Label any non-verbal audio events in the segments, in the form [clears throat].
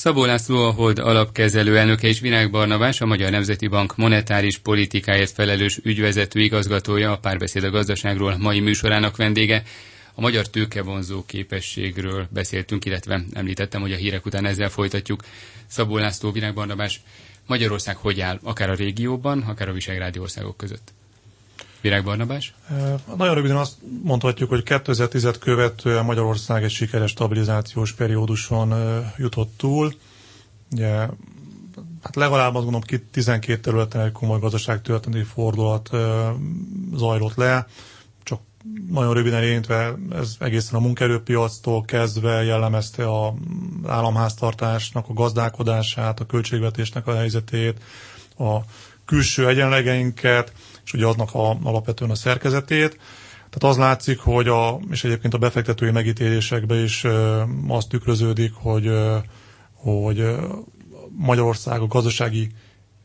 Szabó László a Hold alapkezelő elnöke és Virág Barnabás, a Magyar Nemzeti Bank monetáris politikáért felelős ügyvezető igazgatója, a párbeszéd a gazdaságról mai műsorának vendége. A magyar tőkevonzó képességről beszéltünk, illetve említettem, hogy a hírek után ezzel folytatjuk. Szabó László, Virág Barnabás, Magyarország hogy áll, akár a régióban, akár a Visegrádi országok között? Virág Barnabás? Nagyon röviden azt mondhatjuk, hogy 2010-et követően Magyarország egy sikeres stabilizációs perióduson jutott túl. Ugye, hát legalább azt gondolom, 12 területen egy komoly gazdaságtörténeti fordulat zajlott le. Csak nagyon röviden érintve ez egészen a munkaerőpiactól kezdve jellemezte az államháztartásnak a gazdálkodását, a költségvetésnek a helyzetét, a külső egyenlegeinket, és ugye adnak a, alapvetően a szerkezetét. Tehát az látszik, hogy a, és egyébként a befektetői megítélésekben is ö, az tükröződik, hogy, hogy Magyarország a gazdasági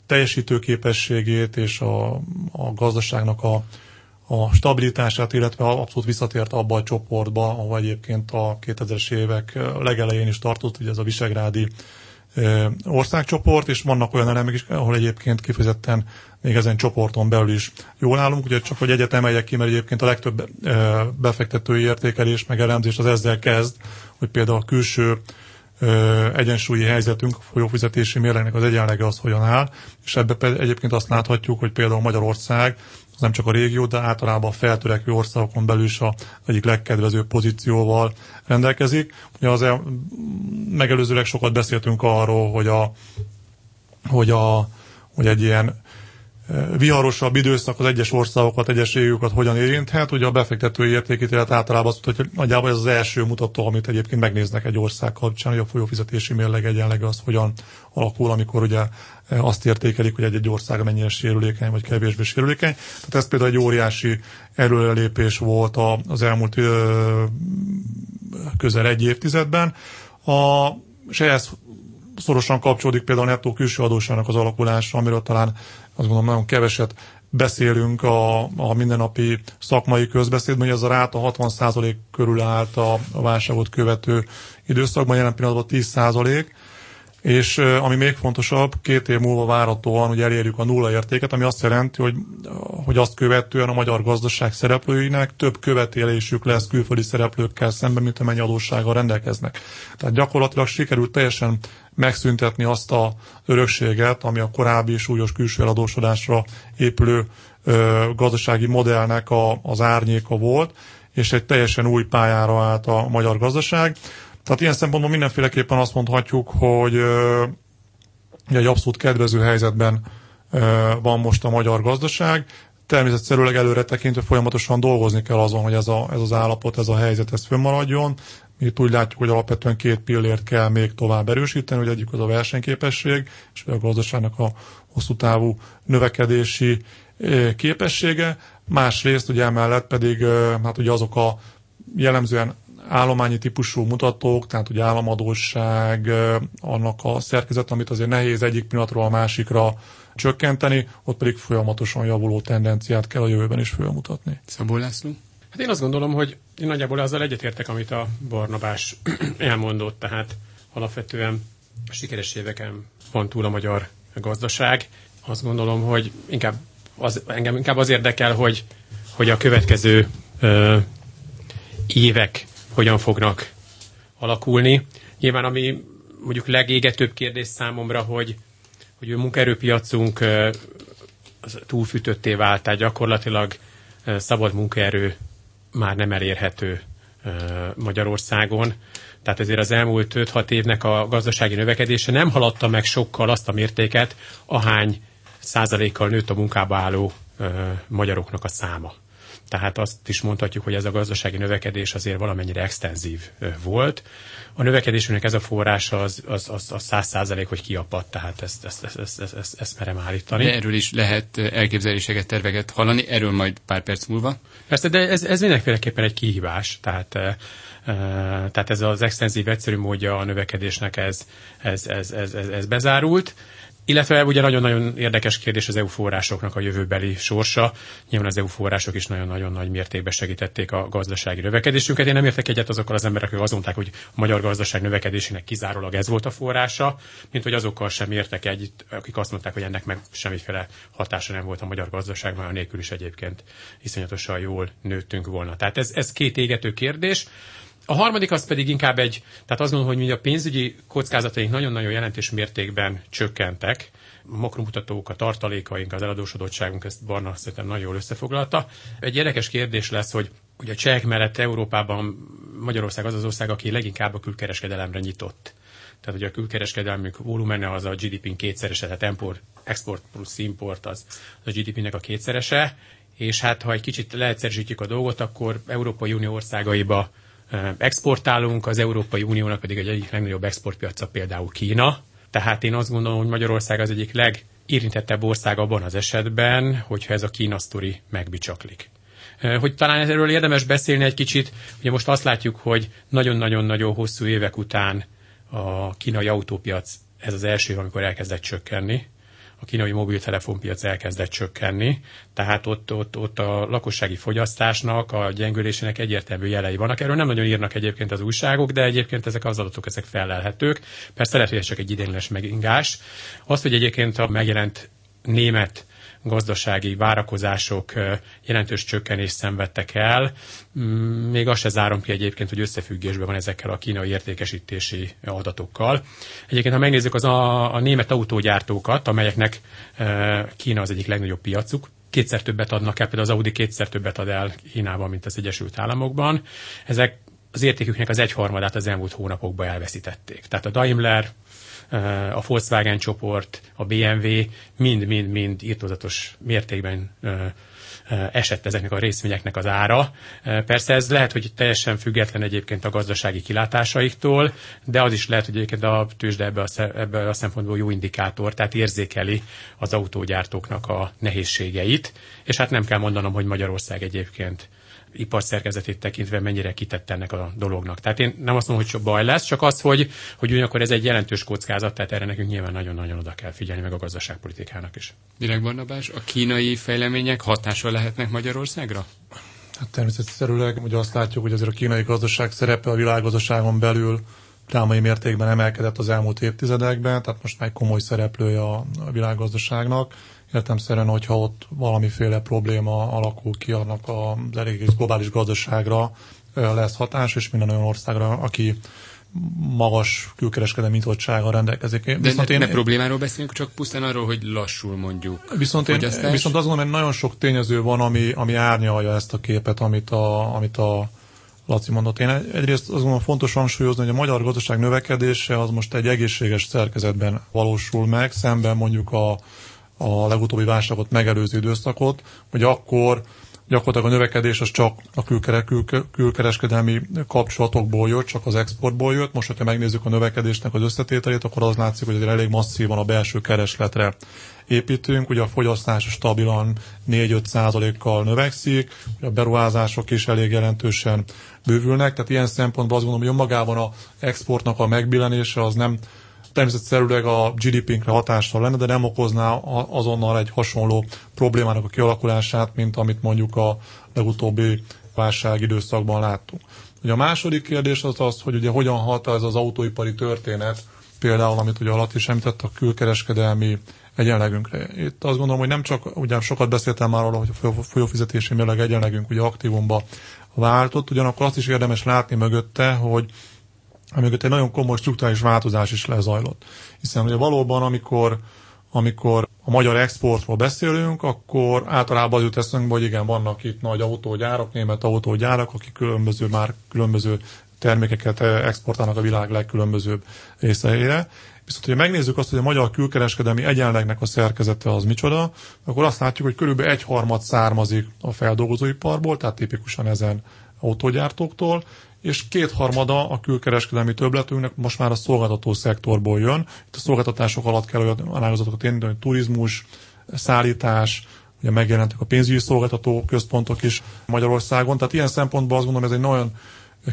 teljesítőképességét és a, a gazdaságnak a, a stabilitását, illetve abszolút visszatért abba a csoportba, ahol egyébként a 2000-es évek legelején is tartott, ugye ez a visegrádi országcsoport, és vannak olyan elemek is, ahol egyébként kifejezetten még ezen csoporton belül is jól állunk, ugye csak hogy egyet emeljek ki, mert egyébként a legtöbb befektetői értékelés meg elemzés az ezzel kezd, hogy például a külső egyensúlyi helyzetünk, a folyófizetési mérlegnek az egyenlege az hogyan áll, és ebbe egyébként azt láthatjuk, hogy például Magyarország az nem csak a régió, de általában a feltörekvő országokon belül is a egyik legkedvezőbb pozícióval rendelkezik. Ugye az el, megelőzőleg sokat beszéltünk arról, hogy, a, hogy, a, hogy egy ilyen viharosabb időszak az egyes országokat, egyes régiókat hogyan érinthet. Ugye a befektetői értékítélet általában azt mondta, hogy nagyjából ez az első mutató, amit egyébként megnéznek egy ország kapcsán, hogy a folyófizetési mérleg egyenlege az hogyan alakul, amikor ugye azt értékelik, hogy egy-egy ország mennyire sérülékeny, vagy kevésbé sérülékeny. Tehát ez például egy óriási előrelépés volt az elmúlt közel egy évtizedben. A, és ehhez szorosan kapcsolódik például a nettó külső adósának az alakulása, amiről talán azt gondolom nagyon keveset beszélünk a, a mindennapi szakmai közbeszédben, hogy ez a ráta 60% körül állt a, a válságot követő időszakban, jelen pillanatban 10%, és ami még fontosabb, két év múlva várhatóan, hogy elérjük a nulla értéket, ami azt jelenti, hogy, hogy azt követően a magyar gazdaság szereplőinek több követélésük lesz külföldi szereplőkkel szemben, mint amennyi adóssággal rendelkeznek. Tehát gyakorlatilag sikerült teljesen megszüntetni azt a örökséget, ami a korábbi súlyos külső eladósodásra épülő ö, gazdasági modellnek a, az árnyéka volt, és egy teljesen új pályára állt a magyar gazdaság. Tehát ilyen szempontból mindenféleképpen azt mondhatjuk, hogy ö, egy abszolút kedvező helyzetben van most a magyar gazdaság. Természetszerűleg előre tekintve folyamatosan dolgozni kell azon, hogy ez, a, ez az állapot, ez a helyzet, ez fönnmaradjon. Mi itt úgy látjuk, hogy alapvetően két pillért kell még tovább erősíteni, hogy egyik az a versenyképesség, és a gazdaságnak a hosszú távú növekedési képessége, másrészt ugye emellett pedig hát ugye azok a jellemzően állományi típusú mutatók, tehát ugye államadóság, annak a szerkezet, amit azért nehéz egyik pillanatról a másikra csökkenteni, ott pedig folyamatosan javuló tendenciát kell a jövőben is fölmutatni. Szabó László? Hát én azt gondolom, hogy én nagyjából azzal egyetértek, amit a Barnabás [clears throat] elmondott, tehát alapvetően a sikeres éveken van túl a magyar gazdaság. Azt gondolom, hogy inkább az, engem inkább az érdekel, hogy, hogy a következő ö, évek hogyan fognak alakulni. Nyilván ami mondjuk legégetőbb kérdés számomra, hogy, hogy a munkaerőpiacunk ö, túlfűtötté vált, tehát gyakorlatilag szabad munkaerő már nem elérhető Magyarországon. Tehát ezért az elmúlt 5-6 évnek a gazdasági növekedése nem haladta meg sokkal azt a mértéket, ahány százalékkal nőtt a munkába álló magyaroknak a száma. Tehát azt is mondhatjuk, hogy ez a gazdasági növekedés azért valamennyire extenzív volt. A növekedésünknek ez a forrása az, az, az, az 100 százalék, hogy kiapadt, tehát ezt, ezt, ezt, ezt, ezt, ezt, ezt merem állítani. De erről is lehet elképzeléseket, terveket hallani, erről majd pár perc múlva. Persze, de ez, ez mindenféleképpen egy kihívás, tehát tehát ez az extenzív, egyszerű módja a növekedésnek ez, ez, ez, ez, ez, ez bezárult. Illetve ugye nagyon-nagyon érdekes kérdés az EU forrásoknak a jövőbeli sorsa. Nyilván az EU források is nagyon-nagyon nagy mértékben segítették a gazdasági növekedésünket. Én nem értek egyet azokkal az emberek, akik azt mondták, hogy a magyar gazdaság növekedésének kizárólag ez volt a forrása, mint hogy azokkal sem értek egyet, akik azt mondták, hogy ennek meg semmiféle hatása nem volt a magyar gazdaság, mert nélkül is egyébként iszonyatosan jól nőttünk volna. Tehát ez, ez két égető kérdés. A harmadik az pedig inkább egy, tehát azt gondolom, hogy mi a pénzügyi kockázataink nagyon-nagyon jelentős mértékben csökkentek, a makromutatók, a tartalékaink, az eladósodottságunk, ezt Barna szerintem nagyon jól összefoglalta. Egy érdekes kérdés lesz, hogy ugye a csehek mellett Európában Magyarország az az ország, aki leginkább a külkereskedelemre nyitott. Tehát ugye a külkereskedelmük volumene az a GDP-n kétszerese, tehát import, export plusz import az, az a GDP-nek a kétszerese, és hát ha egy kicsit leegyszerűsítjük a dolgot, akkor Európai Unió országaiba exportálunk, az Európai Uniónak pedig egy egyik legnagyobb exportpiaca például Kína. Tehát én azt gondolom, hogy Magyarország az egyik legérintettebb ország abban az esetben, hogyha ez a Kína sztori megbicsaklik. Hogy talán erről érdemes beszélni egy kicsit, ugye most azt látjuk, hogy nagyon-nagyon-nagyon hosszú évek után a kínai autópiac ez az első, amikor elkezdett csökkenni a kínai mobiltelefonpiac elkezdett csökkenni, tehát ott, ott, ott a lakossági fogyasztásnak, a gyengülésének egyértelmű jelei vannak. Erről nem nagyon írnak egyébként az újságok, de egyébként ezek az adatok ezek felelhetők. Persze lehet, hogy ez csak egy idénylenes megingás. Az, hogy egyébként a megjelent német gazdasági várakozások jelentős csökkenést szenvedtek el. Mm, még azt se zárom ki egyébként, hogy összefüggésben van ezekkel a kínai értékesítési adatokkal. Egyébként, ha megnézzük az a, a német autógyártókat, amelyeknek Kína az egyik legnagyobb piacuk, kétszer többet adnak el, például az Audi kétszer többet ad el Kínában, mint az Egyesült Államokban. Ezek az értéküknek az egyharmadát az elmúlt hónapokban elveszítették. Tehát a Daimler, a Volkswagen csoport, a BMW mind-mind-mind írtózatos mértékben esett ezeknek a részvényeknek az ára. Persze ez lehet, hogy teljesen független egyébként a gazdasági kilátásaiktól, de az is lehet, hogy egyébként a tőzsde ebbe a, ebbe a szempontból jó indikátor, tehát érzékeli az autógyártóknak a nehézségeit, és hát nem kell mondanom, hogy Magyarország egyébként iparszerkezetét tekintve mennyire kitett ennek a dolognak. Tehát én nem azt mondom, hogy baj lesz, csak az, hogy, hogy ugyanakkor ez egy jelentős kockázat, tehát erre nekünk nyilván nagyon-nagyon oda kell figyelni, meg a gazdaságpolitikának is. Virág Barnabás, a kínai fejlemények hatással lehetnek Magyarországra? Hát természetszerűleg ugye azt látjuk, hogy azért a kínai gazdaság szerepe a világgazdaságon belül drámai mértékben emelkedett az elmúlt évtizedekben, tehát most már egy komoly szereplője a, világgazdaságnak értemszerűen, hogyha ott valamiféle probléma alakul ki, annak az elég globális gazdaságra lesz hatás, és minden olyan országra, aki magas külkereskedelmi nyitottsággal rendelkezik. De viszont ne, én, ne problémáról beszélünk, csak pusztán arról, hogy lassul mondjuk. Viszont, én, viszont azt gondolom, hogy nagyon sok tényező van, ami, ami árnyalja ezt a képet, amit a, amit a Laci mondott. Én egyrészt azt gondolom fontos hangsúlyozni, hogy a magyar gazdaság növekedése az most egy egészséges szerkezetben valósul meg, szemben mondjuk a a legutóbbi válságot megelőző időszakot, hogy akkor gyakorlatilag a növekedés az csak a külkere, kül, külkereskedelmi kapcsolatokból jött, csak az exportból jött. Most, hogyha megnézzük a növekedésnek az összetételét, akkor az látszik, hogy elég masszívan a belső keresletre építünk. Ugye a fogyasztás stabilan 4-5 százalékkal növekszik, a beruházások is elég jelentősen bővülnek, tehát ilyen szempontból azt gondolom, hogy önmagában a exportnak a megbillenése az nem természetszerűleg a GDP-nkre hatással lenne, de nem okozná azonnal egy hasonló problémának a kialakulását, mint amit mondjuk a legutóbbi válság időszakban láttunk. Ugye a második kérdés az az, hogy ugye hogyan hat ez az autóipari történet, például, amit ugye alatt is említett, a külkereskedelmi egyenlegünkre. Itt azt gondolom, hogy nem csak, ugye sokat beszéltem már arról, hogy a folyófizetési mérleg egyenlegünk ugye aktívumba váltott, ugyanakkor azt is érdemes látni mögötte, hogy amíg egy nagyon komoly struktúrális változás is lezajlott. Hiszen ugye valóban, amikor, amikor a magyar exportról beszélünk, akkor általában az jut eszünkbe, hogy igen, vannak itt nagy autógyárak, német autógyárak, akik különböző már különböző termékeket exportálnak a világ legkülönbözőbb részeire. Viszont, hogyha megnézzük azt, hogy a magyar külkereskedelmi egyenlegnek a szerkezete az micsoda, akkor azt látjuk, hogy körülbelül egyharmad származik a feldolgozóiparból, tehát tipikusan ezen autógyártóktól, és kétharmada a külkereskedelmi többletünknek most már a szolgáltató szektorból jön. Itt a szolgáltatások alatt kell olyan ágazatokat érni, hogy turizmus, szállítás, ugye megjelentek a pénzügyi szolgáltató központok is Magyarországon, tehát ilyen szempontból azt gondolom, ez egy nagyon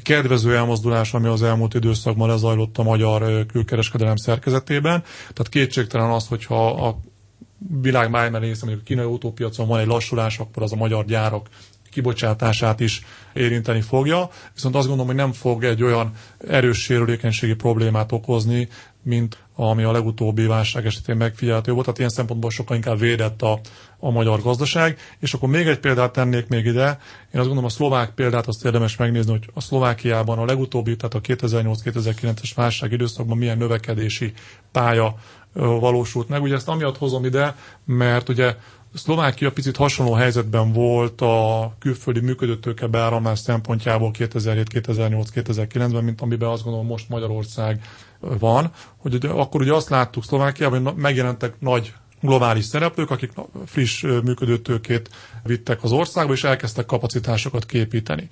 kedvező elmozdulás, ami az elmúlt időszakban lezajlott a magyar külkereskedelem szerkezetében. Tehát kétségtelen az, hogyha a világ májmen része, mondjuk a kínai autópiacon van egy lassulás, akkor az a magyar gyárak kibocsátását is érinteni fogja, viszont azt gondolom, hogy nem fog egy olyan erős sérülékenységi problémát okozni, mint ami a legutóbbi válság esetén megfigyelhető volt, tehát ilyen szempontból sokkal inkább védett a, a magyar gazdaság. És akkor még egy példát tennék még ide. Én azt gondolom a szlovák példát azt érdemes megnézni, hogy a Szlovákiában a legutóbbi, tehát a 2008-2009-es válság időszakban milyen növekedési pálya valósult meg. Ugye ezt amiatt hozom ide, mert ugye Szlovákia picit hasonló helyzetben volt a külföldi működőtőke beáramlás szempontjából 2007, 2008, 2009-ben, mint amiben azt gondolom most Magyarország van, hogy ugye, akkor ugye azt láttuk Szlovákiában, hogy megjelentek nagy globális szereplők, akik friss működőtőkét vittek az országba, és elkezdtek kapacitásokat képíteni.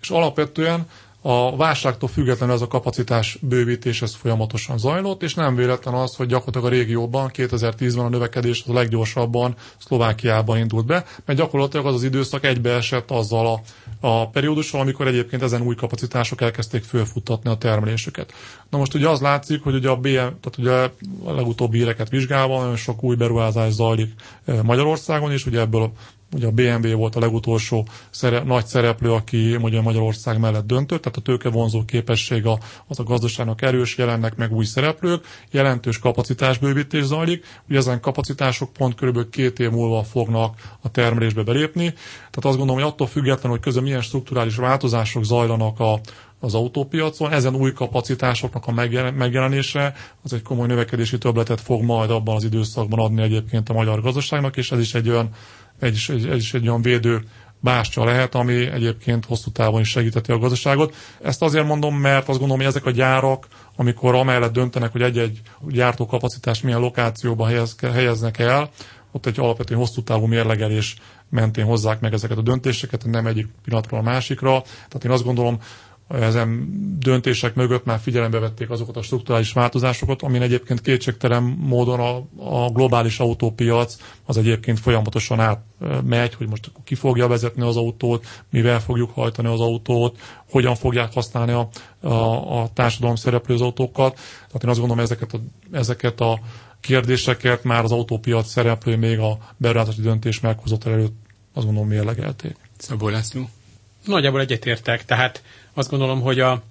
És alapvetően a válságtól függetlenül ez a kapacitás bővítés ez folyamatosan zajlott, és nem véletlen az, hogy gyakorlatilag a régióban 2010-ben a növekedés az a leggyorsabban Szlovákiában indult be, mert gyakorlatilag az az időszak egybeesett azzal a, a periódussal, amikor egyébként ezen új kapacitások elkezdték fölfuttatni a termelésüket. Na most ugye az látszik, hogy ugye a BM, tehát ugye a legutóbbi éreket vizsgálva nagyon sok új beruházás zajlik eh, Magyarországon, és ugye ebből Ugye a BMW volt a legutolsó szere, nagy szereplő, aki ugye Magyarország mellett döntött, tehát a tőkevonzó képesség az a gazdaságnak erős, jelennek meg új szereplők, jelentős kapacitásbővítés zajlik, ugye ezen kapacitások pont körülbelül két év múlva fognak a termelésbe belépni. Tehát azt gondolom, hogy attól függetlenül, hogy közben milyen strukturális változások zajlanak a, az autópiacon. Ezen új kapacitásoknak a megjelenése az egy komoly növekedési töbletet fog majd abban az időszakban adni egyébként a magyar gazdaságnak, és ez is egy olyan egy, is, egy, egy, egy olyan védő bástya lehet, ami egyébként hosszú távon is segíteti a gazdaságot. Ezt azért mondom, mert azt gondolom, hogy ezek a gyárak, amikor amellett döntenek, hogy egy-egy gyártókapacitás milyen lokációba helyez, helyeznek el, ott egy alapvetően hosszú távú mérlegelés mentén hozzák meg ezeket a döntéseket, nem egyik pillanatról a másikra. Tehát én azt gondolom, ezen döntések mögött már figyelembe vették azokat a strukturális változásokat, amin egyébként kétségtelen módon a, a globális autópiac az egyébként folyamatosan átmegy, hogy most ki fogja vezetni az autót, mivel fogjuk hajtani az autót, hogyan fogják használni a, a, a társadalom szereplő az autókat. Tehát én azt gondolom, ezeket a, ezeket a kérdéseket már az autópiac szereplő még a beruházási döntés meghozott előtt azt gondolom mérlegelték. Szabó László. Nagyjából egyetértek, tehát azt gondolom, hogy, a,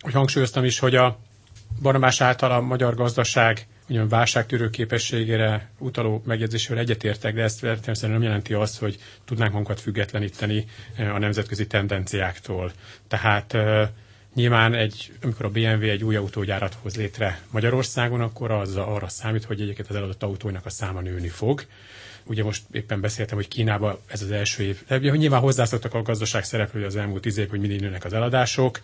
hogy hangsúlyoztam is, hogy a Barnabás által a magyar gazdaság ugyan válságtűrő képességére utaló megjegyzésről egyetértek, de ezt természetesen nem jelenti azt, hogy tudnánk magunkat függetleníteni eh, a nemzetközi tendenciáktól. Tehát eh, Nyilván, egy, amikor a BMW egy új autógyárat hoz létre Magyarországon, akkor az arra számít, hogy egyébként az eladott autóinak a száma nőni fog. Ugye most éppen beszéltem, hogy Kínában ez az első év. De ugye, nyilván hozzászoktak a gazdaság szereplői az elmúlt tíz év, hogy mindig nőnek az eladások.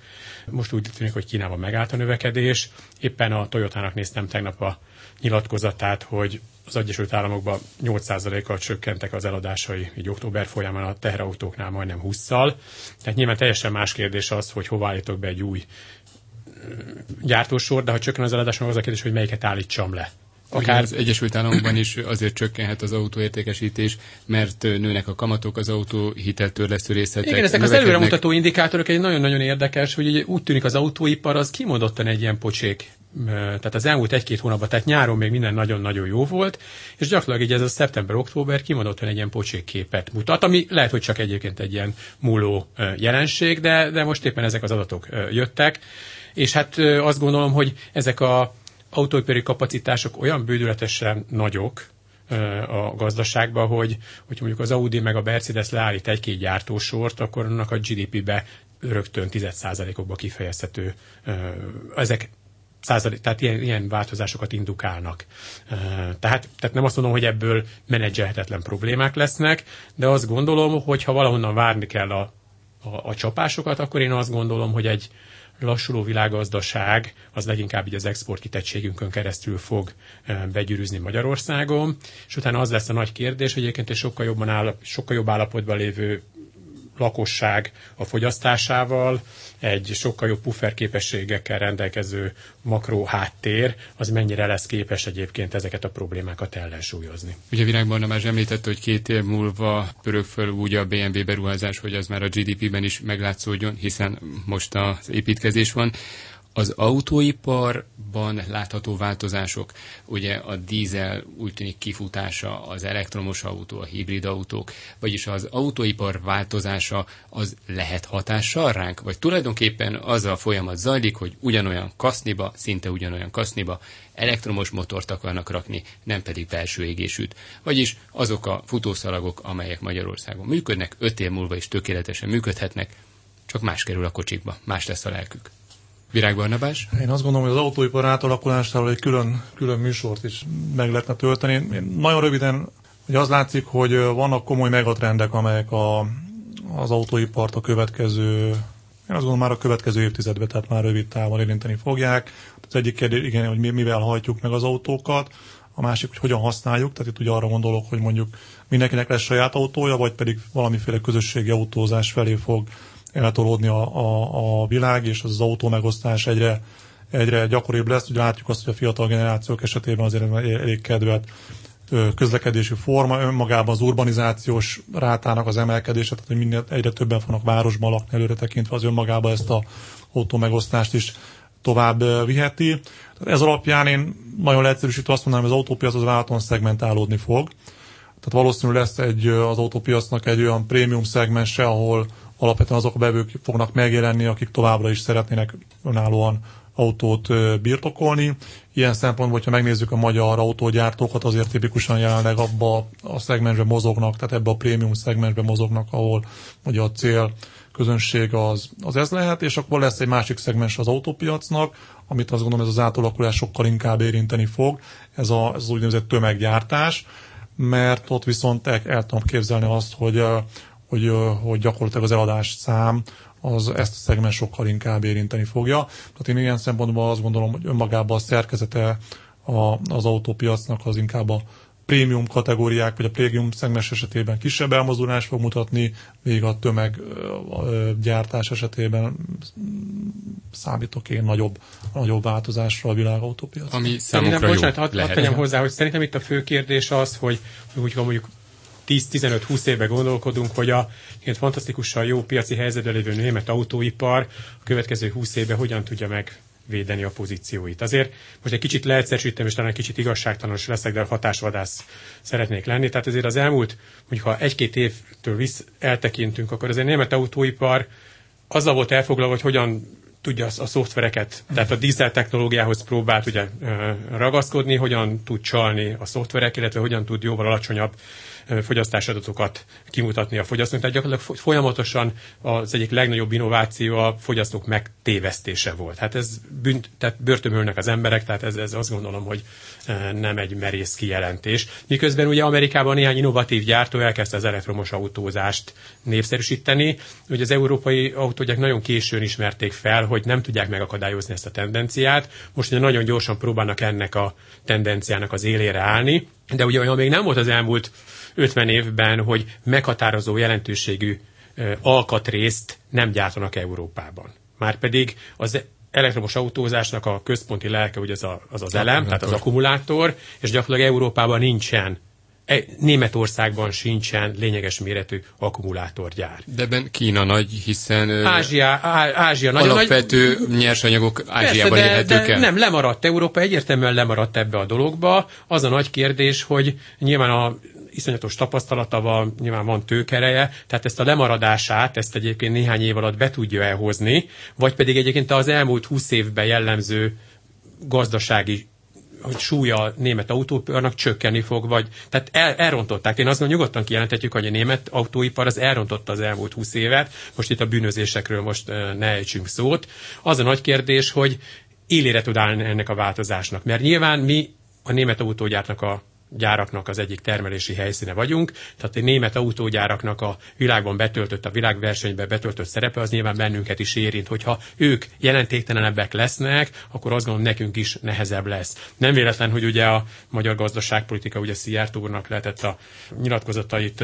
Most úgy tűnik, hogy Kínában megállt a növekedés. Éppen a Toyotának néztem tegnap a nyilatkozatát, hogy az Egyesült Államokban 8%-kal csökkentek az eladásai, így október folyamán a teherautóknál majdnem 20-szal. Tehát nyilván teljesen más kérdés az, hogy hova állítok be egy új gyártósor, de ha csökken az eladás, az a kérdés, hogy melyiket állítsam le akár az Egyesült Államokban is azért csökkenhet az autóértékesítés, mert nőnek a kamatok, az autó hiteltörlesztő részletek. Igen, ezek az előremutató indikátorok egy nagyon-nagyon érdekes, hogy ugye úgy tűnik az autóipar az kimondottan egy ilyen pocsék tehát az elmúlt egy-két hónapban, tehát nyáron még minden nagyon-nagyon jó volt, és gyakorlatilag így ez a szeptember-október kimondottan egy ilyen képet mutat, ami lehet, hogy csak egyébként egy ilyen múló jelenség, de, de most éppen ezek az adatok jöttek, és hát azt gondolom, hogy ezek a autóipari kapacitások olyan bődületesen nagyok a gazdaságban, hogy, hogy mondjuk az Audi meg a Mercedes leállít egy-két gyártósort, akkor annak a GDP-be rögtön 10%-okba kifejezhető. Ezek százalék, tehát ilyen, ilyen változásokat indukálnak. Tehát, tehát nem azt mondom, hogy ebből menedzselhetetlen problémák lesznek, de azt gondolom, hogy ha valahonnan várni kell a, a, a csapásokat, akkor én azt gondolom, hogy egy, lassuló világgazdaság az leginkább így az export kitettségünkön keresztül fog begyűrűzni Magyarországon, és utána az lesz a nagy kérdés, hogy egyébként egy sokkal, jobban áll, sokkal jobb állapotban lévő lakosság a fogyasztásával, egy sokkal jobb puffer képességekkel rendelkező makró háttér, az mennyire lesz képes egyébként ezeket a problémákat ellensúlyozni. Ugye Virág már említette, hogy két év múlva pörög föl úgy a BMW beruházás, hogy az már a GDP-ben is meglátszódjon, hiszen most az építkezés van. Az autóiparban látható változások, ugye a dízel úgy tűnik kifutása, az elektromos autó, a hibrid autók, vagyis az autóipar változása az lehet hatással ránk? Vagy tulajdonképpen az a folyamat zajlik, hogy ugyanolyan kaszniba, szinte ugyanolyan kaszniba elektromos motort akarnak rakni, nem pedig belső égésűt. Vagyis azok a futószalagok, amelyek Magyarországon működnek, öt év múlva is tökéletesen működhetnek, csak más kerül a kocsikba, más lesz a lelkük. Virág Barnabás? Én azt gondolom, hogy az autóipar átalakulásáról egy külön, külön műsort is meg lehetne tölteni. Én nagyon röviden, hogy az látszik, hogy vannak komoly megatrendek, amelyek a, az autóipart a következő, én azt gondolom már a következő évtizedben, tehát már rövid távon érinteni fogják. Az egyik kérdés, igen, hogy mivel hajtjuk meg az autókat, a másik, hogy hogyan használjuk, tehát itt ugye arra gondolok, hogy mondjuk mindenkinek lesz saját autója, vagy pedig valamiféle közösségi autózás felé fog eltolódni a, a, a világ, és az, autó megosztás egyre, egyre gyakoribb lesz. Ugye látjuk azt, hogy a fiatal generációk esetében azért elég kedvet közlekedési forma, önmagában az urbanizációs rátának az emelkedése, tehát hogy minden, egyre többen fognak városban lakni előre tekintve, az önmagában ezt a autó megosztást is tovább viheti. Tehát ez alapján én nagyon leegyszerűsítve azt mondanám, hogy az autópiac az válton szegmentálódni fog. Tehát valószínűleg lesz egy, az autópiacnak egy olyan prémium szegmense, ahol alapvetően azok a bevők fognak megjelenni, akik továbbra is szeretnének önállóan autót birtokolni. Ilyen szempontból, hogyha megnézzük a magyar autógyártókat, azért tipikusan jelenleg abba a szegmensbe mozognak, tehát ebbe a prémium szegmensbe mozognak, ahol ugye a cél közönség az, az ez lehet, és akkor lesz egy másik szegmens az autópiacnak, amit azt gondolom ez az átalakulás sokkal inkább érinteni fog, ez, a, ez az úgynevezett tömeggyártás, mert ott viszont el, el tudom képzelni azt, hogy hogy, hogy gyakorlatilag az eladás szám az ezt a szegmens sokkal inkább érinteni fogja. Tehát én ilyen szempontból azt gondolom, hogy önmagában a szerkezete a, az autópiacnak az inkább a prémium kategóriák, vagy a prémium szegmens esetében kisebb elmozdulást fog mutatni, még a tömeggyártás esetében számítok én nagyobb, nagyobb változásra a világautópiac. Ami számukra jó bocsánat, hadd had tegyem hozzá, hogy szerintem itt a fő kérdés az, hogy úgy, mondjuk 10-15-20 évben gondolkodunk, hogy a ilyen fantasztikusan jó piaci helyzetben lévő német autóipar a következő 20 évben hogyan tudja meg védeni a pozícióit. Azért most egy kicsit leegyszerűsítem, és talán egy kicsit igazságtalanos leszek, de hatásvadász szeretnék lenni. Tehát azért az elmúlt, mondjuk ha egy-két évtől visz eltekintünk, akkor azért a német autóipar azzal volt elfoglalva, hogy hogyan tudja a szoftvereket, tehát a dízel technológiához próbált ugye ragaszkodni, hogyan tud csalni a szoftverek, illetve hogyan tud jóval alacsonyabb fogyasztási adatokat kimutatni a fogyasztók. Tehát gyakorlatilag folyamatosan az egyik legnagyobb innováció a fogyasztók megtévesztése volt. Hát ez bünt, tehát börtönölnek az emberek, tehát ez, ez azt gondolom, hogy nem egy merész kijelentés. Miközben ugye Amerikában néhány innovatív gyártó elkezdte az elektromos autózást népszerűsíteni. Ugye az európai autógyák nagyon későn ismerték fel, hogy nem tudják megakadályozni ezt a tendenciát. Most ugye nagyon gyorsan próbálnak ennek a tendenciának az élére állni. De ugye olyan még nem volt az elmúlt 50 évben, hogy meghatározó jelentőségű alkatrészt nem gyártanak Európában. Márpedig az elektromos autózásnak a központi lelke ugye az a, az, az elem, tehát az akkumulátor, és gyakorlatilag Európában nincsen e, Németországban sincsen lényeges méretű akkumulátorgyár. De ebben Kína nagy, hiszen Ázsia, Á, Ázsia nagyon alapvető nagy, nyersanyagok Ázsiában persze, de, de el. Nem, lemaradt Európa, egyértelműen lemaradt ebbe a dologba. Az a nagy kérdés, hogy nyilván a iszonyatos tapasztalata van, nyilván van tőkereje, tehát ezt a lemaradását, ezt egyébként néhány év alatt be tudja elhozni, vagy pedig egyébként az elmúlt 20 évben jellemző gazdasági hogy súlya a német autóiparnak csökkenni fog, vagy tehát el, elrontották. Én azt nyugodtan kijelenthetjük, hogy a német autóipar az elrontotta az elmúlt 20 évet, most itt a bűnözésekről most ne ejtsünk szót. Az a nagy kérdés, hogy élére tud állni ennek a változásnak. Mert nyilván mi a német autógyártnak a gyáraknak az egyik termelési helyszíne vagyunk, tehát egy német autógyáraknak a világban betöltött, a világversenyben betöltött szerepe az nyilván bennünket is érint, hogyha ők jelentéktelenebbek lesznek, akkor azt gondolom nekünk is nehezebb lesz. Nem véletlen, hogy ugye a magyar gazdaságpolitika, ugye Szijjártó úrnak lehetett a nyilatkozatait,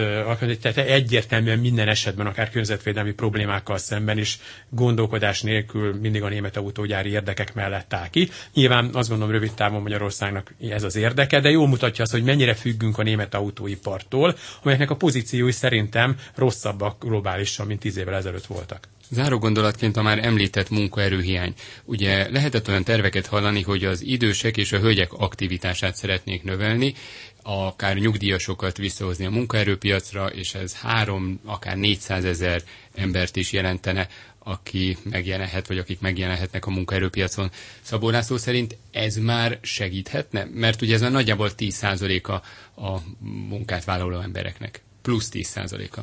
tehát egyértelműen minden esetben, akár környezetvédelmi problémákkal szemben is gondolkodás nélkül mindig a német autógyári érdekek mellett áll ki. Nyilván azt gondolom rövid távon Magyarországnak ez az érdeke, de jó mutatja azt, hogy mennyire függünk a német autóipartól, amelyeknek a pozíciói szerintem rosszabbak globálisan, mint tíz évvel ezelőtt voltak. Záró gondolatként a már említett munkaerőhiány. Ugye lehetett olyan terveket hallani, hogy az idősek és a hölgyek aktivitását szeretnék növelni, akár nyugdíjasokat visszahozni a munkaerőpiacra, és ez három, akár 400 ezer embert is jelentene aki megjelenhet, vagy akik megjelenhetnek a munkaerőpiacon. Szabó László szerint ez már segíthetne? Mert ugye ez már nagyjából 10%-a a munkát vállaló embereknek. Plusz 10%-a.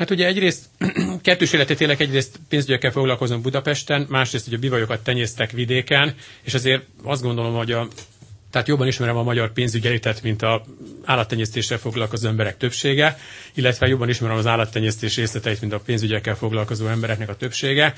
Hát ugye egyrészt [clears throat] kettős életet élek, egyrészt pénzügyekkel foglalkozom Budapesten, másrészt ugye bivajokat tenyésztek vidéken, és azért azt gondolom, hogy a tehát jobban ismerem a magyar pénzügyelitet, mint a állattenyésztéssel foglalkozó emberek többsége, illetve jobban ismerem az állattenyésztés részleteit, mint a pénzügyekkel foglalkozó embereknek a többsége.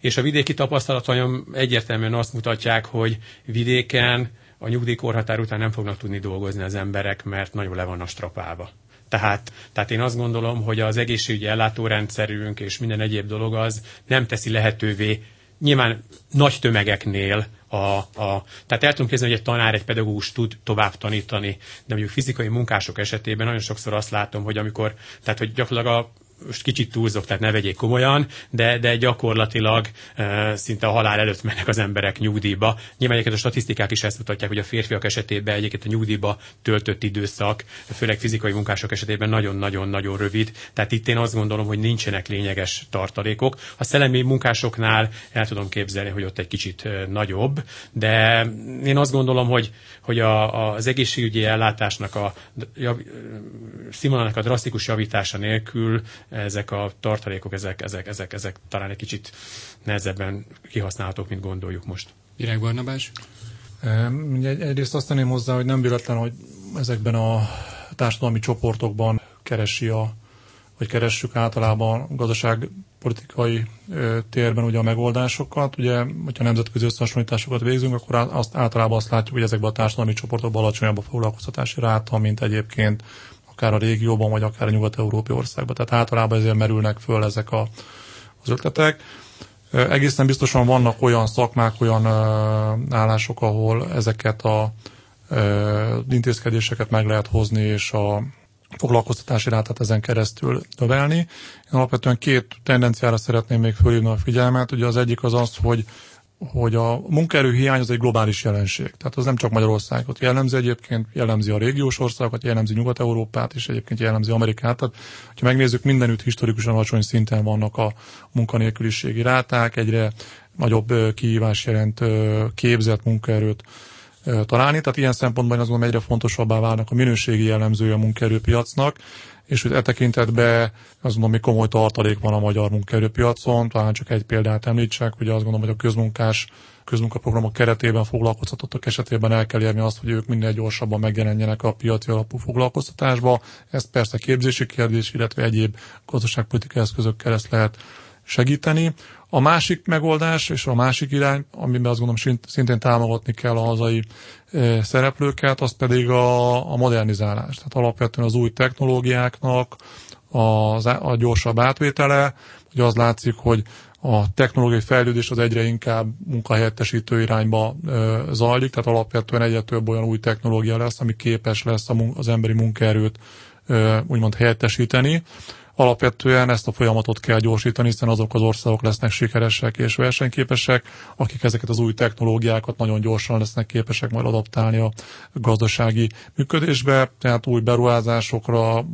És a vidéki tapasztalataim egyértelműen azt mutatják, hogy vidéken a nyugdíjkorhatár után nem fognak tudni dolgozni az emberek, mert nagyon le vannak strapálva. Tehát, tehát én azt gondolom, hogy az egészségügyi ellátórendszerünk és minden egyéb dolog az nem teszi lehetővé nyilván nagy tömegeknél a, a, tehát el tudom képzelni, hogy egy tanár, egy pedagógus tud tovább tanítani, de mondjuk fizikai munkások esetében nagyon sokszor azt látom, hogy amikor, tehát hogy gyakorlatilag a most kicsit túlzok, tehát ne vegyék komolyan, de, de gyakorlatilag e, szinte a halál előtt mennek az emberek nyugdíjba. Nyilván egyébként a statisztikák is ezt mutatják, hogy a férfiak esetében egyébként a nyugdíjba töltött időszak, főleg fizikai munkások esetében nagyon-nagyon-nagyon rövid. Tehát itt én azt gondolom, hogy nincsenek lényeges tartalékok. A szellemi munkásoknál el tudom képzelni, hogy ott egy kicsit nagyobb, de én azt gondolom, hogy, hogy a, az egészségügyi ellátásnak a jav, színvonalának a drasztikus javítása nélkül ezek a tartalékok, ezek, ezek, ezek, ezek talán egy kicsit nehezebben kihasználhatók, mint gondoljuk most. Virág Barnabás? Egy, egyrészt azt tenném hozzá, hogy nem véletlen, hogy ezekben a társadalmi csoportokban keresi a, vagy keressük általában a gazdaságpolitikai térben ugye a megoldásokat. Ugye, hogyha nemzetközi összehasonlításokat végzünk, akkor azt, általában azt látjuk, hogy ezekben a társadalmi csoportokban alacsonyabb a foglalkoztatási ráta, mint egyébként akár a régióban, vagy akár a nyugat-európai országban. Tehát általában ezért merülnek föl ezek a, az ötletek. Egészen biztosan vannak olyan szakmák, olyan állások, ahol ezeket a intézkedéseket meg lehet hozni, és a foglalkoztatási rátát ezen keresztül növelni. Én alapvetően két tendenciára szeretném még fölhívni a figyelmet. Ugye az egyik az az, hogy hogy a munkaerőhiány az egy globális jelenség. Tehát az nem csak Magyarországot jellemzi egyébként, jellemzi a régiós országokat, jellemzi Nyugat-Európát, és egyébként jellemzi Amerikát. Tehát, ha megnézzük, mindenütt historikusan alacsony szinten vannak a munkanélküliségi ráták, egyre nagyobb kihívás jelent képzett munkaerőt találni. Tehát ilyen szempontban azt egyre fontosabbá válnak a minőségi jellemzője a munkaerőpiacnak, és hogy e tekintetben azt gondolom, hogy komoly tartalék van a magyar munkaerőpiacon. Talán csak egy példát említsek, hogy azt gondolom, hogy a közmunkás közmunkaprogramok keretében foglalkoztatottak esetében el kell érni azt, hogy ők minél gyorsabban megjelenjenek a piaci alapú foglalkoztatásba. Ez persze képzési kérdés, illetve egyéb gazdaságpolitikai eszközökkel ezt lehet segíteni. A másik megoldás és a másik irány, amiben azt gondolom szintén támogatni kell a hazai e, szereplőket, az pedig a, a modernizálás. Tehát alapvetően az új technológiáknak az, a gyorsabb átvétele, hogy az látszik, hogy a technológiai fejlődés az egyre inkább munkahelyettesítő irányba e, zajlik, tehát alapvetően egyre több olyan új technológia lesz, ami képes lesz az emberi munkaerőt úgymond helyettesíteni. Alapvetően ezt a folyamatot kell gyorsítani, hiszen azok az országok lesznek sikeresek és versenyképesek, akik ezeket az új technológiákat nagyon gyorsan lesznek képesek majd adaptálni a gazdasági működésbe, tehát új beruházásokra,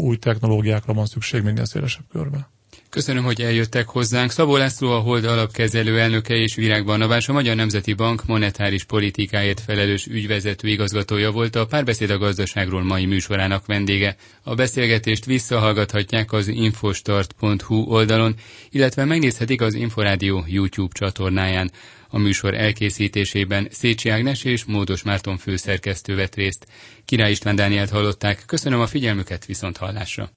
új technológiákra van szükség minél szélesebb körben. Köszönöm, hogy eljöttek hozzánk. Szabó László a Hold alapkezelő elnöke és Virág Barnabás, a Magyar Nemzeti Bank monetáris politikáért felelős ügyvezető igazgatója volt a Párbeszéd a gazdaságról mai műsorának vendége. A beszélgetést visszahallgathatják az infostart.hu oldalon, illetve megnézhetik az Inforádió YouTube csatornáján. A műsor elkészítésében Szécsi Ágnes és Módos Márton főszerkesztő vett részt. Király István Dánielt hallották. Köszönöm a figyelmüket, viszont hallásra.